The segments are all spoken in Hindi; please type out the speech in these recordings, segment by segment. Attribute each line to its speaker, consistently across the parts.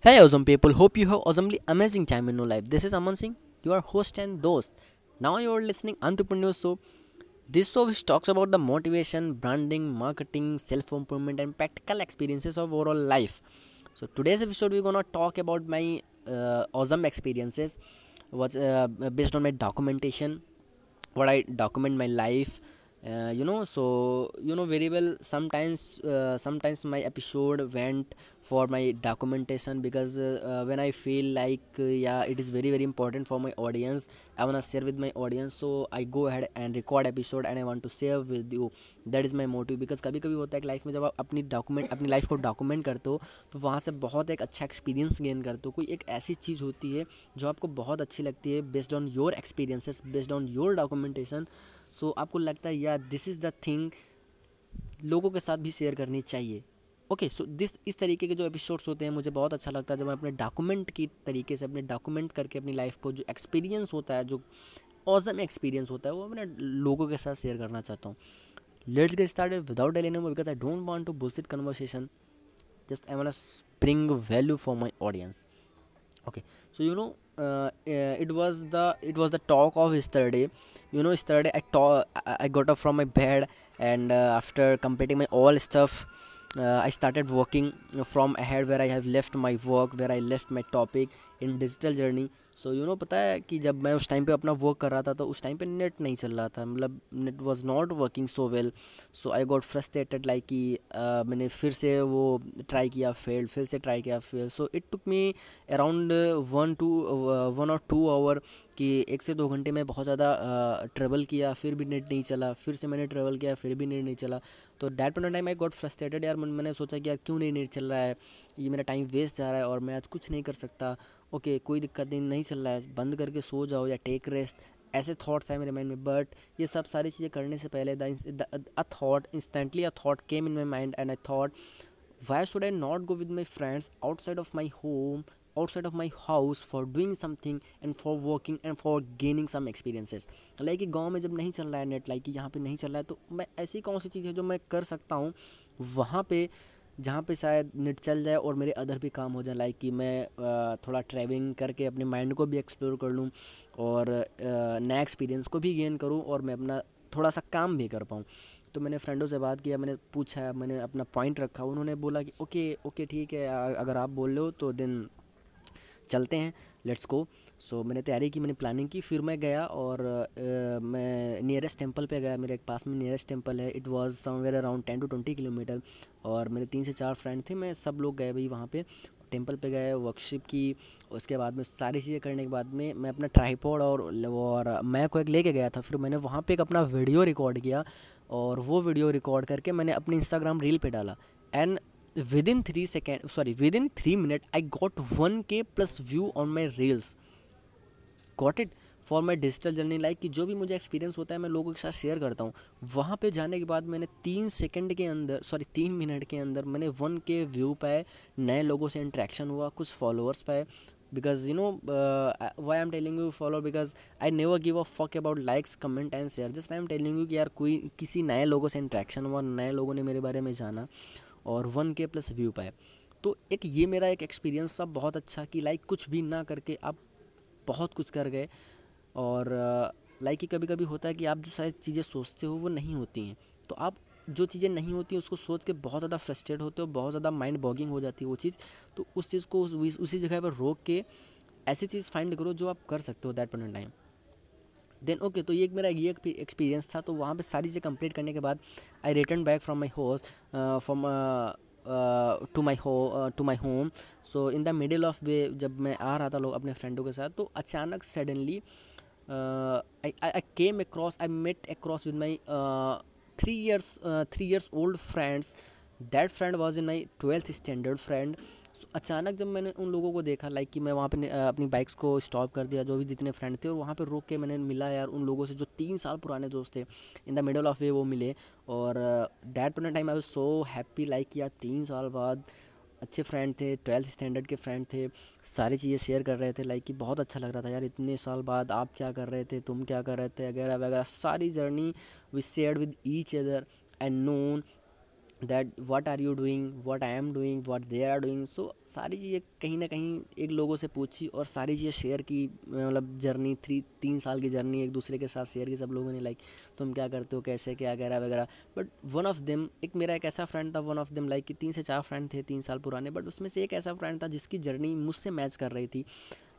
Speaker 1: Hey, awesome people. Hope you have awesomely amazing time in your life. This is Aman Singh, your host and host. Now you are listening Entrepreneur Show. This show which talks about the motivation, branding, marketing, self-improvement, and practical experiences of overall life. So today's episode we're gonna talk about my uh, awesome experiences. Was uh, based on my documentation, what I document my life you know so you know very well sometimes sometimes my episode went for my documentation because when I feel like yeah it is very very important for my audience I want share with my audience so I go head and record episode and I want to save with you that is my motive because कभी कभी होता है कि लाइफ में जब आप अपनी डॉक्यूमेंट अपनी लाइफ को डॉक्यूमेंट करते हो तो वहाँ से बहुत एक अच्छा एक्सपीरियंस गेन करते हो। कोई एक ऐसी चीज़ होती है जो आपको बहुत अच्छी लगती है based on your experiences based on your documentation so आपको लगता है, या दिस इज़ द थिंग लोगों के साथ भी शेयर करनी चाहिए। ओके सो दिस इस तरीके के जो एपिसोड्स होते हैं, मुझे बहुत अच्छा लगता है जब मैं अपने डॉक्यूमेंट की तरीके से, अपने डॉक्यूमेंट करके अपनी लाइफ को जो एक्सपीरियंस होता है, जो ऑसम एक्सपीरियंस होता है, वो अपने लोगों के साथ शेयर करना चाहता हूँ। Let's get started without delay no because I don't want to bullshit conversation just I want to value for for audience okay so you know uh, uh, it was the it was the talk of yesterday. You know yesterday i talk i got up from my bed and uh, after completing my all stuff uh, i started working from ahead where i have left my work where i left my topic in digital journey so you know पता है कि जब मैं उस टाइम पे अपना वर्क कर रहा था तो उस टाइम पे नेट नहीं चल रहा था। मतलब net was not working so well so I got frustrated like कि मैंने फिर से वो ट्राई किया फेल फिर से ट्राई किया fail so it took me around one two one और टू आवर कि एक से दो घंटे में बहुत ज़्यादा ट्रेवल किया, फिर भी नेट नहीं चला, फिर से मैंने ट्रेवल किया, फिर भी नेट नहीं चला। तो that point time I got frustrated यार, मैंने सोचा कि यार क्यों नहीं नेट चल रहा है? ये मेरा टाइम वेस्ट जा रहा है और मैं आज कुछ नहीं कर सकता। ओके, कोई दिक्कत नहीं नहीं चल रहा है, बंद करके सो जाओ या टेक रेस्ट ऐसे थॉट्स हैं मेरे माइंड में बट ये सब सारी चीज़ें करने से पहले a thought instantly a thought came in my mind and I thought why should I not go with my friends outside of my home outside of my house for doing something and for working and for gaining some experiences? Like गाँव में जब नहीं चल रहा है नेट लाइक यहाँ पे नहीं चल रहा है तो मैं ऐसी कौन सी चीज़ है जो मैं कर सकता हूँ, वहाँ पे जहाँ पे शायद नेट चल जाए और मेरे अदर भी काम हो जाए लाइक कि मैं थोड़ा ट्रैवलिंग करके अपने माइंड को भी एक्सप्लोर कर लूँ और नया एक्सपीरियंस को भी गेन करूँ और मैं अपना थोड़ा सा काम भी कर पाऊँ। तो मैंने फ्रेंडों से बात किया, मैंने पूछा, मैंने अपना पॉइंट रखा, उन्होंने बोला कि ओके ओके ठीक है अगर आप बोल रहे हो तो दिन चलते हैं लेट्स गो सो मैंने तैयारी की मैंने प्लानिंग की फिर मैं गया और uh, मैं नियरेस्ट टेंपल पे गया मेरे पास में नियरेस्ट टेंपल है. It was somewhere around ten two twenty kilometre और मेरे तीन से चार फ्रेंड थे मैं सब लोग गए भाई वहाँ पे. टेंपल पे गए वर्कशिप की उसके बाद में सारी चीज़ें करने के बाद में मैं अपना ट्राईपोड और और मैं को एक लेके गया था. फिर मैंने वहाँ पे एक अपना वीडियो रिकॉर्ड किया और वो वीडियो रिकॉर्ड करके मैंने अपने इंस्टाग्राम रील पे डाला. And within three second sorry within three minute I got one K plus view on my reels got it for my digital journey like कि जो भी मुझे एक्सपीरियंस होता है, मैं लोगों के साथ शेयर करता हूँ। वहाँ पे जाने के बाद मैंने तीन सेकेंड के अंदर सॉरी तीन मिनट के अंदर मैंने वन के व्यू पाए, नए लोगों से इंट्रैक्शन हुआ, कुछ फॉलोअर्स पाए। Because you know why I am telling you follow because I never give a fuck about likes comment and share just I am telling you कि यार कोई, किसी नए लोगों से इंट्रैक्शन हुआ, नए लोगों ने मेरे बारे में जाना। और वन के प्लस व्यू पाए। तो एक ये मेरा एक एक्सपीरियंस था बहुत अच्छा कि लाइक कुछ भी ना करके आप बहुत कुछ कर गए। और लाइक कि कभी कभी होता है कि आप जो शायद चीज़ें सोचते हो वो नहीं होती हैं। तो आप जो चीज़ें नहीं होती हैं उसको सोच के बहुत ज़्यादा फ्रस्ट्रेट होते हो बहुत ज़्यादा माइंड बॉगिंग हो जाती है वो चीज़। तो उस चीज़ को उस, उसी जगह पर रोक के ऐसी चीज़ फाइंड करो जो आप कर सकते हो that point time then okay तो ये एक मेरा, ये एक्सपीरियंस था तो वहाँ पे सारी चीज़ें कंप्लीट करने के बाद I return back from my host from to my home to my home so in the middle of way जब मैं आ रहा था लोग अपने फ्रेंडों के साथ तो अचानक suddenly I came across I met across with my three years three years old friends that friend was in my twelfth standard friend अचानक जब मैंने उन लोगों को देखा लाइक कि मैं वहाँ पे अपनी बाइक्स को स्टॉप कर दिया, जो भी जितने फ्रेंड थे, और वहाँ पे रोक के मैंने मिला यार उन लोगों से जो तीन साल पुराने दोस्त थे। In the middle of way वो मिले, और that point time I was so happy like यार तीन साल बाद अच्छे फ्रेंड थे ट्वेल्थ स्टैंडर्ड के फ्रेंड थे, सारी चीज़ें शेयर कर रहे थे लाइक कि बहुत अच्छा लग रहा था यार, इतने साल बाद आप क्या कर रहे थे, तुम क्या कर रहे थे, वगैरह वगैरह, सारी journey we share with each other and known that what are you doing what I am doing what they are doing so सारी चीज़ें कहीं ना कहीं एक लोगों से पूछी और सारी चीज़ें शेयर की मतलब जर्नी थ्री तीन साल की जर्नी एक दूसरे के साथ शेयर की सब लोगों ने लाइक तुम क्या करते हो, कैसे, क्या वगैरह वगैरह। बट वन ऑफ़ देम एक मेरा एक ऐसा फ्रेंड था वन ऑफ़ देम लाइक कि तीन से चार फ्रेंड थे, तीन साल पुराने बट उसमें से एक ऐसा फ्रेंड था जिसकी जर्नी मुझसे मैच कर रही थी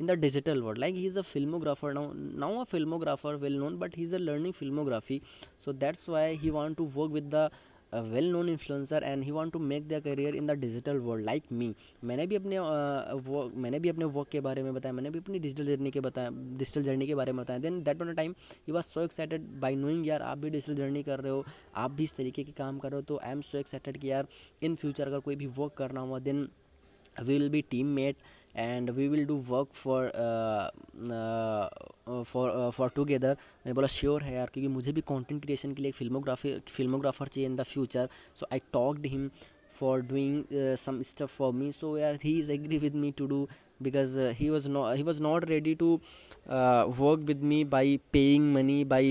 Speaker 1: in the digital world. Like, he is a filmographer now now a filmographer, well known, but he's a learning filmography. So, that's why he want to work with the a well known influencer and he want to make their career in the digital world, like me. मैंने भी अपने वो, मैंने भी अपने वर्क के बारे में बताया, मैंने भी अपनी डिजिटल जर्नी के बताया डिजिटल जर्नी के बारे में बताया. Then that one time he was so excited by knowing यार, आप भी डिजिटल जर्नी कर रहे हो, आप भी इस तरीके के काम कर रहे हो. तो आई एम सो एक्साइटेड कि, यार इन फ्यूचर अगर कोई भी वर्क करना हुआ then we will be teammate and we will do work for for for together मैंने बोला श्योर है यार क्योंकि मुझे भी कंटेंट क्रिएशन के लिए एक फिल्मोग्राफी फिल्मोग्राफर चाहिए in the future so I talked him for doing uh, some stuff for me so yeah he is agree with me to do because uh, he was not he was not ready to uh, work with me by paying money by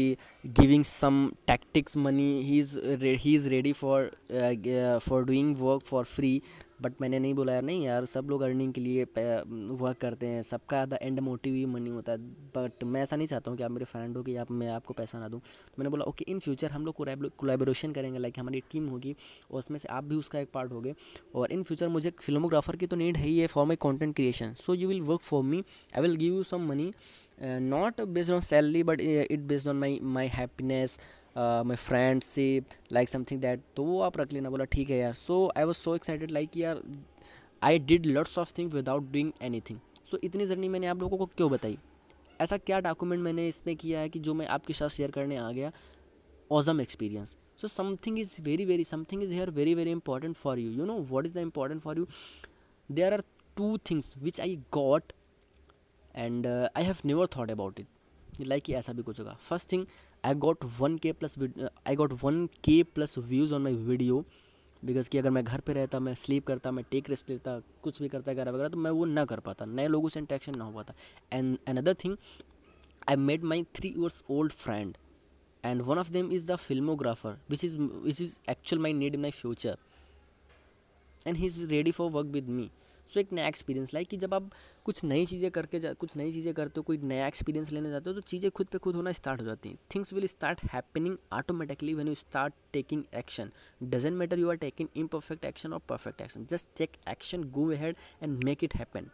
Speaker 1: giving some tactics money he's re- he is ready for uh, for doing work for free But मैंने नहीं बोला यार, नहीं यार, सब लोग अर्निंग के लिए वर्क करते हैं, सबका द एंड मोटिव ही मनी होता है। बट मैं ऐसा नहीं चाहता हूँ कि आप मेरे फ्रेंड हो कि आप, मैं आपको पैसा ना दूँ। तो मैंने बोला ओके इन फ्यूचर हम लोग कोलेबोरेशन करेंगे लाइक हमारी टीम होगी, और उसमें से आप भी उसका एक पार्ट होगे। और इन फ्यूचर मुझे फिल्मोग्राफर की तो नीड है ही है for my content creation so you will work for me I will give you some money not based on salary but it based on my my happiness Uh, my friend से लाइक समथिंग दैट तो वो आप रख लेना, बोला, ठीक है यार. So I was so excited like यार I did lots of thing without doing anything so इतनी जर्नी मैंने आप लोगों को क्यों बताई? ऐसा क्या डॉक्यूमेंट मैंने इसमें किया है कि जो मैं आपके साथ शेयर करने आ गया? Awesome experience so something is very very something is here very very important for you you know what is the important for you there are two things which I got and I have never thought about it like ऐसा भी कुछ होगा. First thing I got one K plus I got one K plus views on my video because कि अगर मैं घर पे रहता, मैं स्लीप करता, मैं टेक रेस्ट लेता, कुछ भी करता, वगैरह वगैरह तो मैं वो ना कर पाता, नए लोगों से इंट्रैक्शन ना हो पाता। And another thing I made my three years old friend and one of them is the filmographer, which is which is actual my need my future and he is ready for work with me. So एक नया एक्सपीरियंस लाइक कि जब आप कुछ नई चीज़ें करके जा, कुछ नई चीज़ें करते हो, कोई नया एक्सपीरियंस लेने जाते हो तो चीज़ें खुद पे खुद होना स्टार्ट हो जाती हैं। Things will start happening automatically when you start taking action doesn't matter you are taking imperfect action और perfect action just take action go ahead and make it happen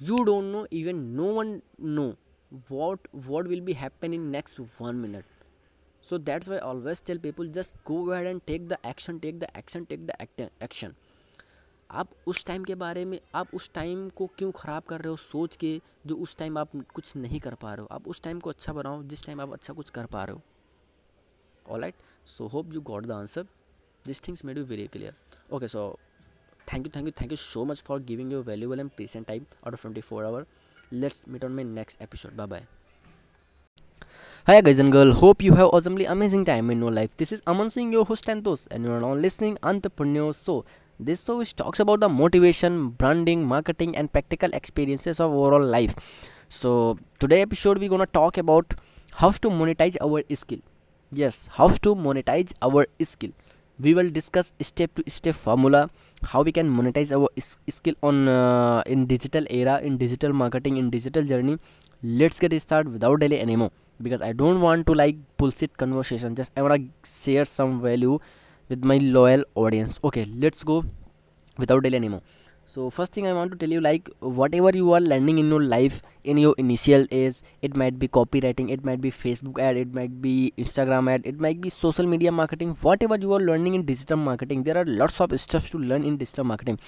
Speaker 1: you don't know, even no one know what what will be happen in next one minute. So that's why I always tell go ahead and take the action, take the action, take the act, action. आप उस टाइम के बारे में आप उस टाइम को क्यों ख़राब कर रहे हो सोच के जो उस टाइम आप कुछ नहीं कर पा रहे हो? आप उस टाइम को अच्छा बनाओ जिस टाइम आप अच्छा कुछ कर पा रहे हो। All right so hope you got the answer this things made you very clear okay so thank you thank you thank you so much for giving you valuable and patient time out of twenty four hour let's meet on my next episode bye bye Hi guys and girl, hope you have awesomely amazing time in your life. This is Aman Singh, your host and host, and you are now listening Entrepreneur. Show. This show which talks about the motivation, branding, marketing, and practical experiences of overall life. So today episode we're gonna talk about how to monetize our skill. Yes, how to monetize our skill. We will discuss step to step formula how we can monetize our skill on uh, in digital era, in digital marketing, in digital journey. Let's get started without delay anymore because I don't want to like bullshit conversation. Just I wanna share some value with my loyal audience. Okay, let's go without delay anymore. So first thing I want to tell you like whatever you are learning in your life in your initial age, it might be copywriting, it might be Facebook ad, it might be Instagram ad, it might be social media marketing, whatever you are learning in digital marketing, there are lots of stuff to learn in digital marketing.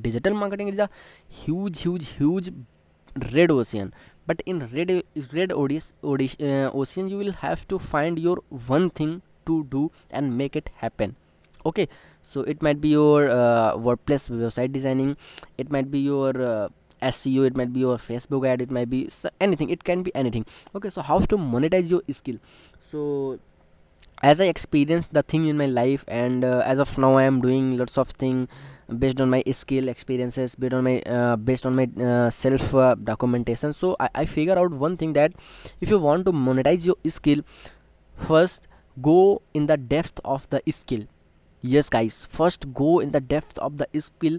Speaker 1: Digital marketing is a huge, huge, huge red ocean but in red red uh, ocean you will have to find your one thing to do and make it happen okay so it might be your uh, wordpress website designing it might be your uh, seo it might be your facebook ad it might be anything it can be anything. Okay so how to monetize your skill? So as i experienced the thing in my life and uh, as of now i am doing lots of things based on my skill experiences based on my uh, based on my uh, self uh, documentation. So I, I figure out one thing that if you want to monetize your skill first go in the depth of the skill yes guys. First go in the depth of the skill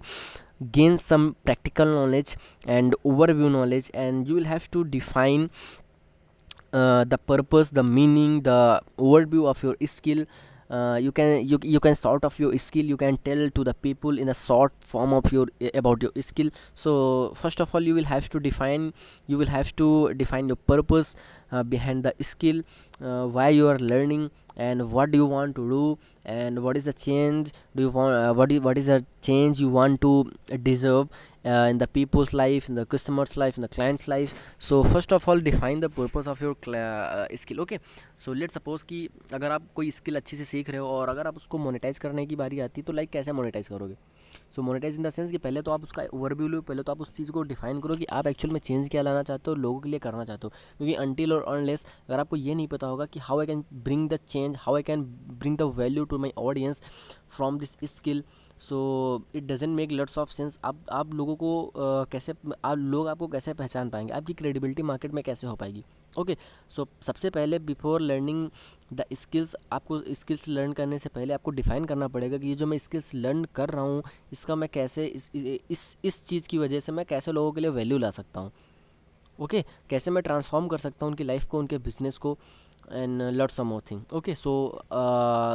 Speaker 1: gain some practical knowledge and overview knowledge and you will have to define uh, the purpose the meaning the overview of your skill. Uh, you can you, you can sort of your skill. You can tell to the people in a short form of your about your skill. So first of all you will have to define you will have to define your purpose uh, behind the skill uh, why you are learning and what do you want to do and what is the change do you want uh, what is what is the change you want to deserve uh, in the people's life in the customer's life in the client's life so first of all define the purpose of your uh, skill okay so let's suppose कि अगर आप कोई स्किल अच्छे से सीख रहे हो और अगर आप उसको मोनेटाइज करने की बारी आती है तो लाइक कैसे मोनेटाइज करोगे So monetize in the sense कि पहले तो आप उसका ओवरव्यू लो पहले तो आप उस चीज़ को डिफाइन करो कि आप एक्चुअल में चेंज क्या लाना चाहते हो लोगों के लिए करना चाहते हो। क्योंकि अनटिल और अनलेस अगर आपको ये नहीं पता होगा कि how I can bring the change how I can bring the value to my audience from this skill so it doesn't make lots of sense आप आप लोगों को uh, कैसे आप लोग आपको कैसे पहचान पाएँगे? आपकी क्रेडिबिलिटी मार्केट में कैसे हो पाएगी? ओके सो सबसे पहले बिफोर लर्निंग द स्किल्स आपको स्किल्स लर्न करने से पहले आपको डिफाइन करना पड़ेगा कि ये जो मैं स्किल्स लर्न कर रहा हूँ इसका मैं कैसे इस इस इस चीज़ की वजह से मैं कैसे लोगों के लिए वैल्यू ला सकता हूँ। ओके okay, कैसे मैं ट्रांसफॉर्म कर सकता हूँ उनकी लाइफ को उनके बिज़नेस को। And lot some more thing okay so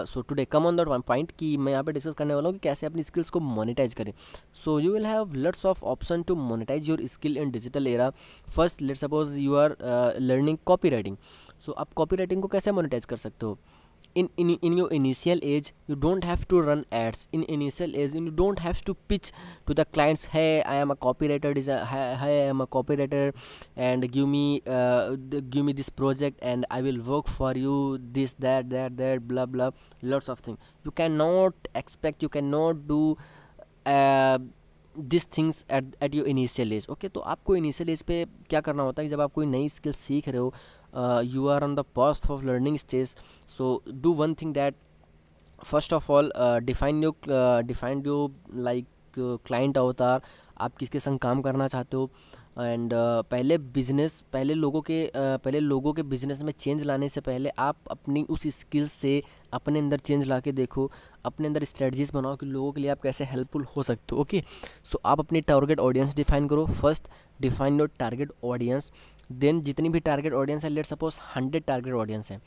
Speaker 1: so today come on that one point कि मैं यहाँ पे डिस्कस करने वाला हूँ कि कैसे अपनी स्किल्स को मोनेटाइज करें। So you will have lots of option to monetize your skill in digital era first let suppose you are learning copy writing so आप कॉपी राइटिंग को कैसे मोनेटाइज कर सकते हो? In, in in your initial age you don't have to run ads in initial age you don't have to pitch to the clients hey i am a copywriter hey, hey i am a copywriter and give me uh, give me this project and i will work for you this that that that blah blah lots of things you cannot expect you cannot do uh, this things at at your initial age okay तो आपको इनिशियल एज पे क्या करना होता है जब आप कोई नई स्किल सीख रहे हो uh, you are on the path of learning stage. So do one thing that first of all uh, define your uh, define your like uh, client avatar. आप किसके संग काम करना चाहते हो? एंड uh, पहले बिज़नेस पहले लोगों के uh, पहले लोगों के बिज़नेस में चेंज लाने से पहले आप अपनी उस स्किल्स से अपने अंदर चेंज ला के देखो। अपने अंदर स्ट्रेटजीज बनाओ कि लोगों के लिए आप कैसे हेल्पफुल हो सकते हो ओके सो so, आप अपनी टारगेट ऑडियंस डिफाइन करो। First define your target audience then जितनी भी टारगेट ऑडियंस है let suppose hundred target audience है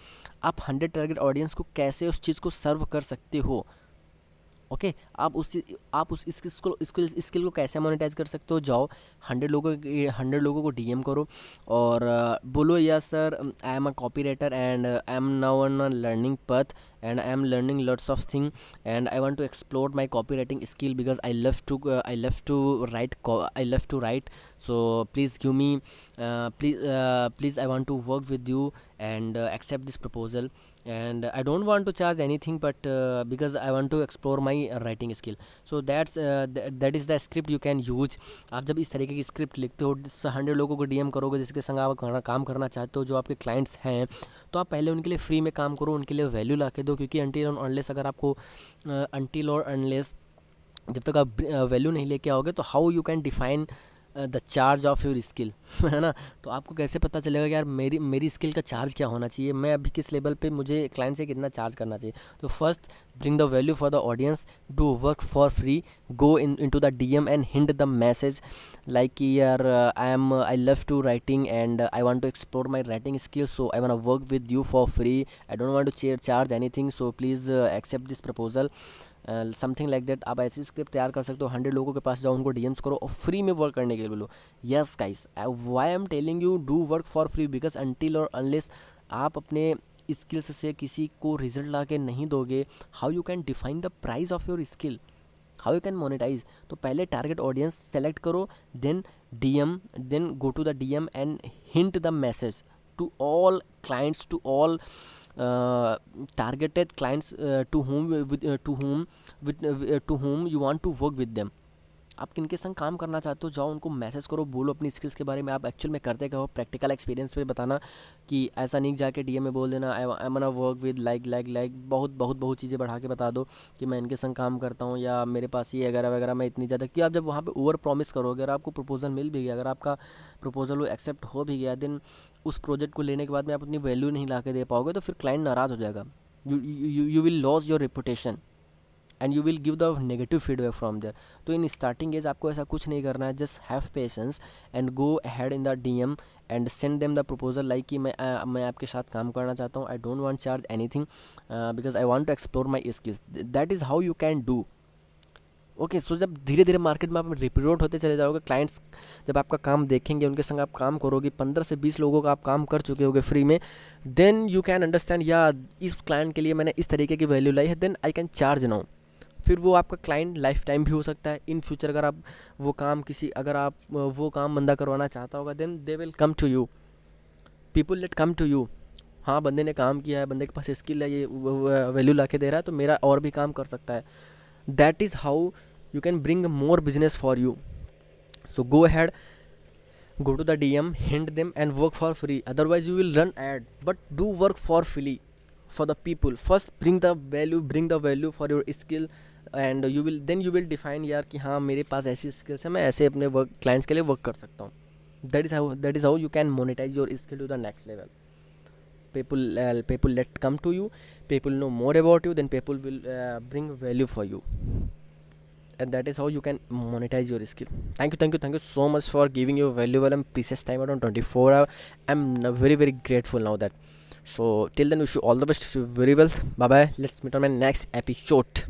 Speaker 1: आप हंड्रेड टारगेट ऑडियंस को कैसे उस चीज़ को सर्व कर सकते हो? ओके okay, आप उस आप उस स्किल को स्किल स्किल को कैसे मोनेटाइज कर सकते हो? जाओ हंड्रेड लोगों हंड्रेड लोगों को डी एम करो और बोलो, yeah sir I am a copy writer and I am now on a learning path and I am learning lots of thing and I want to explore my copy writing skill because I love to I love to write I love to write so please give me please please I want to work with you and accept this proposal and I don't want to charge anything but because I want to explore my writing skill so that's that is the script you can use आप जब इस तरीके की स्क्रिप्ट लिखते हो हंड्रेड लोगों को डीएम करोगे, जिसके संग आप काम करना चाहते हो, जो आपके क्लाइंट्स हैं तो आप पहले उनके लिए फ्री में काम करो, उनके लिए वैल्यू ला के दो, क्योंकि अनटिल और अनलेस अगर आपको अनटिल और अनलेस जब तक आप वैल्यू नहीं लेके आओगे तो how you can define the charge of your skill है ना? तो आपको कैसे पता चलेगा कि यार मेरी मेरी स्किल का चार्ज क्या होना चाहिए? मैं अभी किस लेवल पे मुझे क्लाइंट से कितना चार्ज करना चाहिए? तो first bring the value for the audience do work for free go in into the D M and hint the message like की यार I am I love to writing and I want to explore my writing skills so I want work with you for free I don't want to chair charge anything so please accept this proposal something like that आप ऐसी स्क्रिप्ट तैयार कर सकते हो हंड्रेड लोगों के पास जाओ, उनको डीएम्स करो और फ्री में वर्क करने के लिए बोलो। Yes guys why am telling you do work for free because until और अनलेस आप अपने स्किल्स से किसी को रिज़ल्ट ला के नहीं दोगे how you can define the price of your skill how you can monetize तो पहले टारगेट ऑडियंस सेलेक्ट करो then DM then go to the DM and hint the message to all clients to all targeted clients uh, to whom with, uh, to whom with, uh, to whom you want to work with them आप किन के संग काम करना चाहते हो, जाओ उनको मैसेज करो, बोलो अपनी स्किल्स के बारे में। आप एक्चुअल में करते क्या हो? प्रैक्टिकल एक्सपीरियंस पे बताना कि ऐसा नहीं जाके डीएम में बोल देना I wanna work with like like like बहुत बहुत बहुत चीज़ें बढ़ा के बता दो कि मैं इनके संग काम करता हूँ या मेरे पास ये वगैरह वगैरह मैं इतनी ज़्यादा, कि आप जब वहाँ पर ओवर प्रॉमिस करोगे, अगर आपको प्रपोजल मिल भी गया, अगर आपका प्रपोजल वो एक्सेप्ट हो भी गया देन उस प्रोजेक्ट को लेने के बाद में आप अपनी वैल्यू नहीं ला के दे पाओगे तो फिर क्लाइंट नाराज़ हो जाएगा। You you will loss your reputation and you will give the negative feedback from there तो इन स्टार्टिंग एज आपको ऐसा कुछ नहीं करना है just have patience and go head in the D M and send them the proposal like कि मैं uh, मैं आपके साथ काम करना चाहता हूँ I don't want charge anything because I want to explore my skills that is how you can do okay so जब धीरे धीरे मार्केट में आप रिप्रोट होते चले जाओगे क्लाइंट्स जब आपका काम देखेंगे उनके संग आप काम करोगे पंद्रह से बीस लोगों का आप काम कर चुके होगे फ्री में देन यू कैन अंडरस्टैंड या इस क्लाइंट के लिए मैंने इस तरीके की वैल्यू लाई है then I can charge now फिर वो आपका क्लाइंट लाइफ टाइम भी हो सकता है। इन फ्यूचर अगर आप वो काम किसी, अगर आप वो काम बंदा करवाना चाहता होगा then they will come to you people let come to you हाँ बंदे ने काम किया है, बंदे के पास स्किल है, ये वैल्यू ला के दे रहा है तो मेरा और भी काम कर सकता है। That is how you can bring more business for you. So, go ahead, go to the dm hint them and work for free. Otherwise, you will run ad. But do work for free. For the people first bring the value bring the value for your skill and you will then you will define यार कि हाँ मेरे पास ऐसी स्किल्स है मैं ऐसे अपने वर्क क्लाइंट्स के लिए वर्क कर सकता हूँ that is how that is how you can monetize your skill to the next level people uh, people let come to you people know more about you then people will uh, bring value for you and that is how you can monetize your skill thank you thank you thank you so much for giving your valuable and precious time around 24 hour i'm very very grateful now that so till then wish you all the best. Very well. Bye bye let's meet on my next episode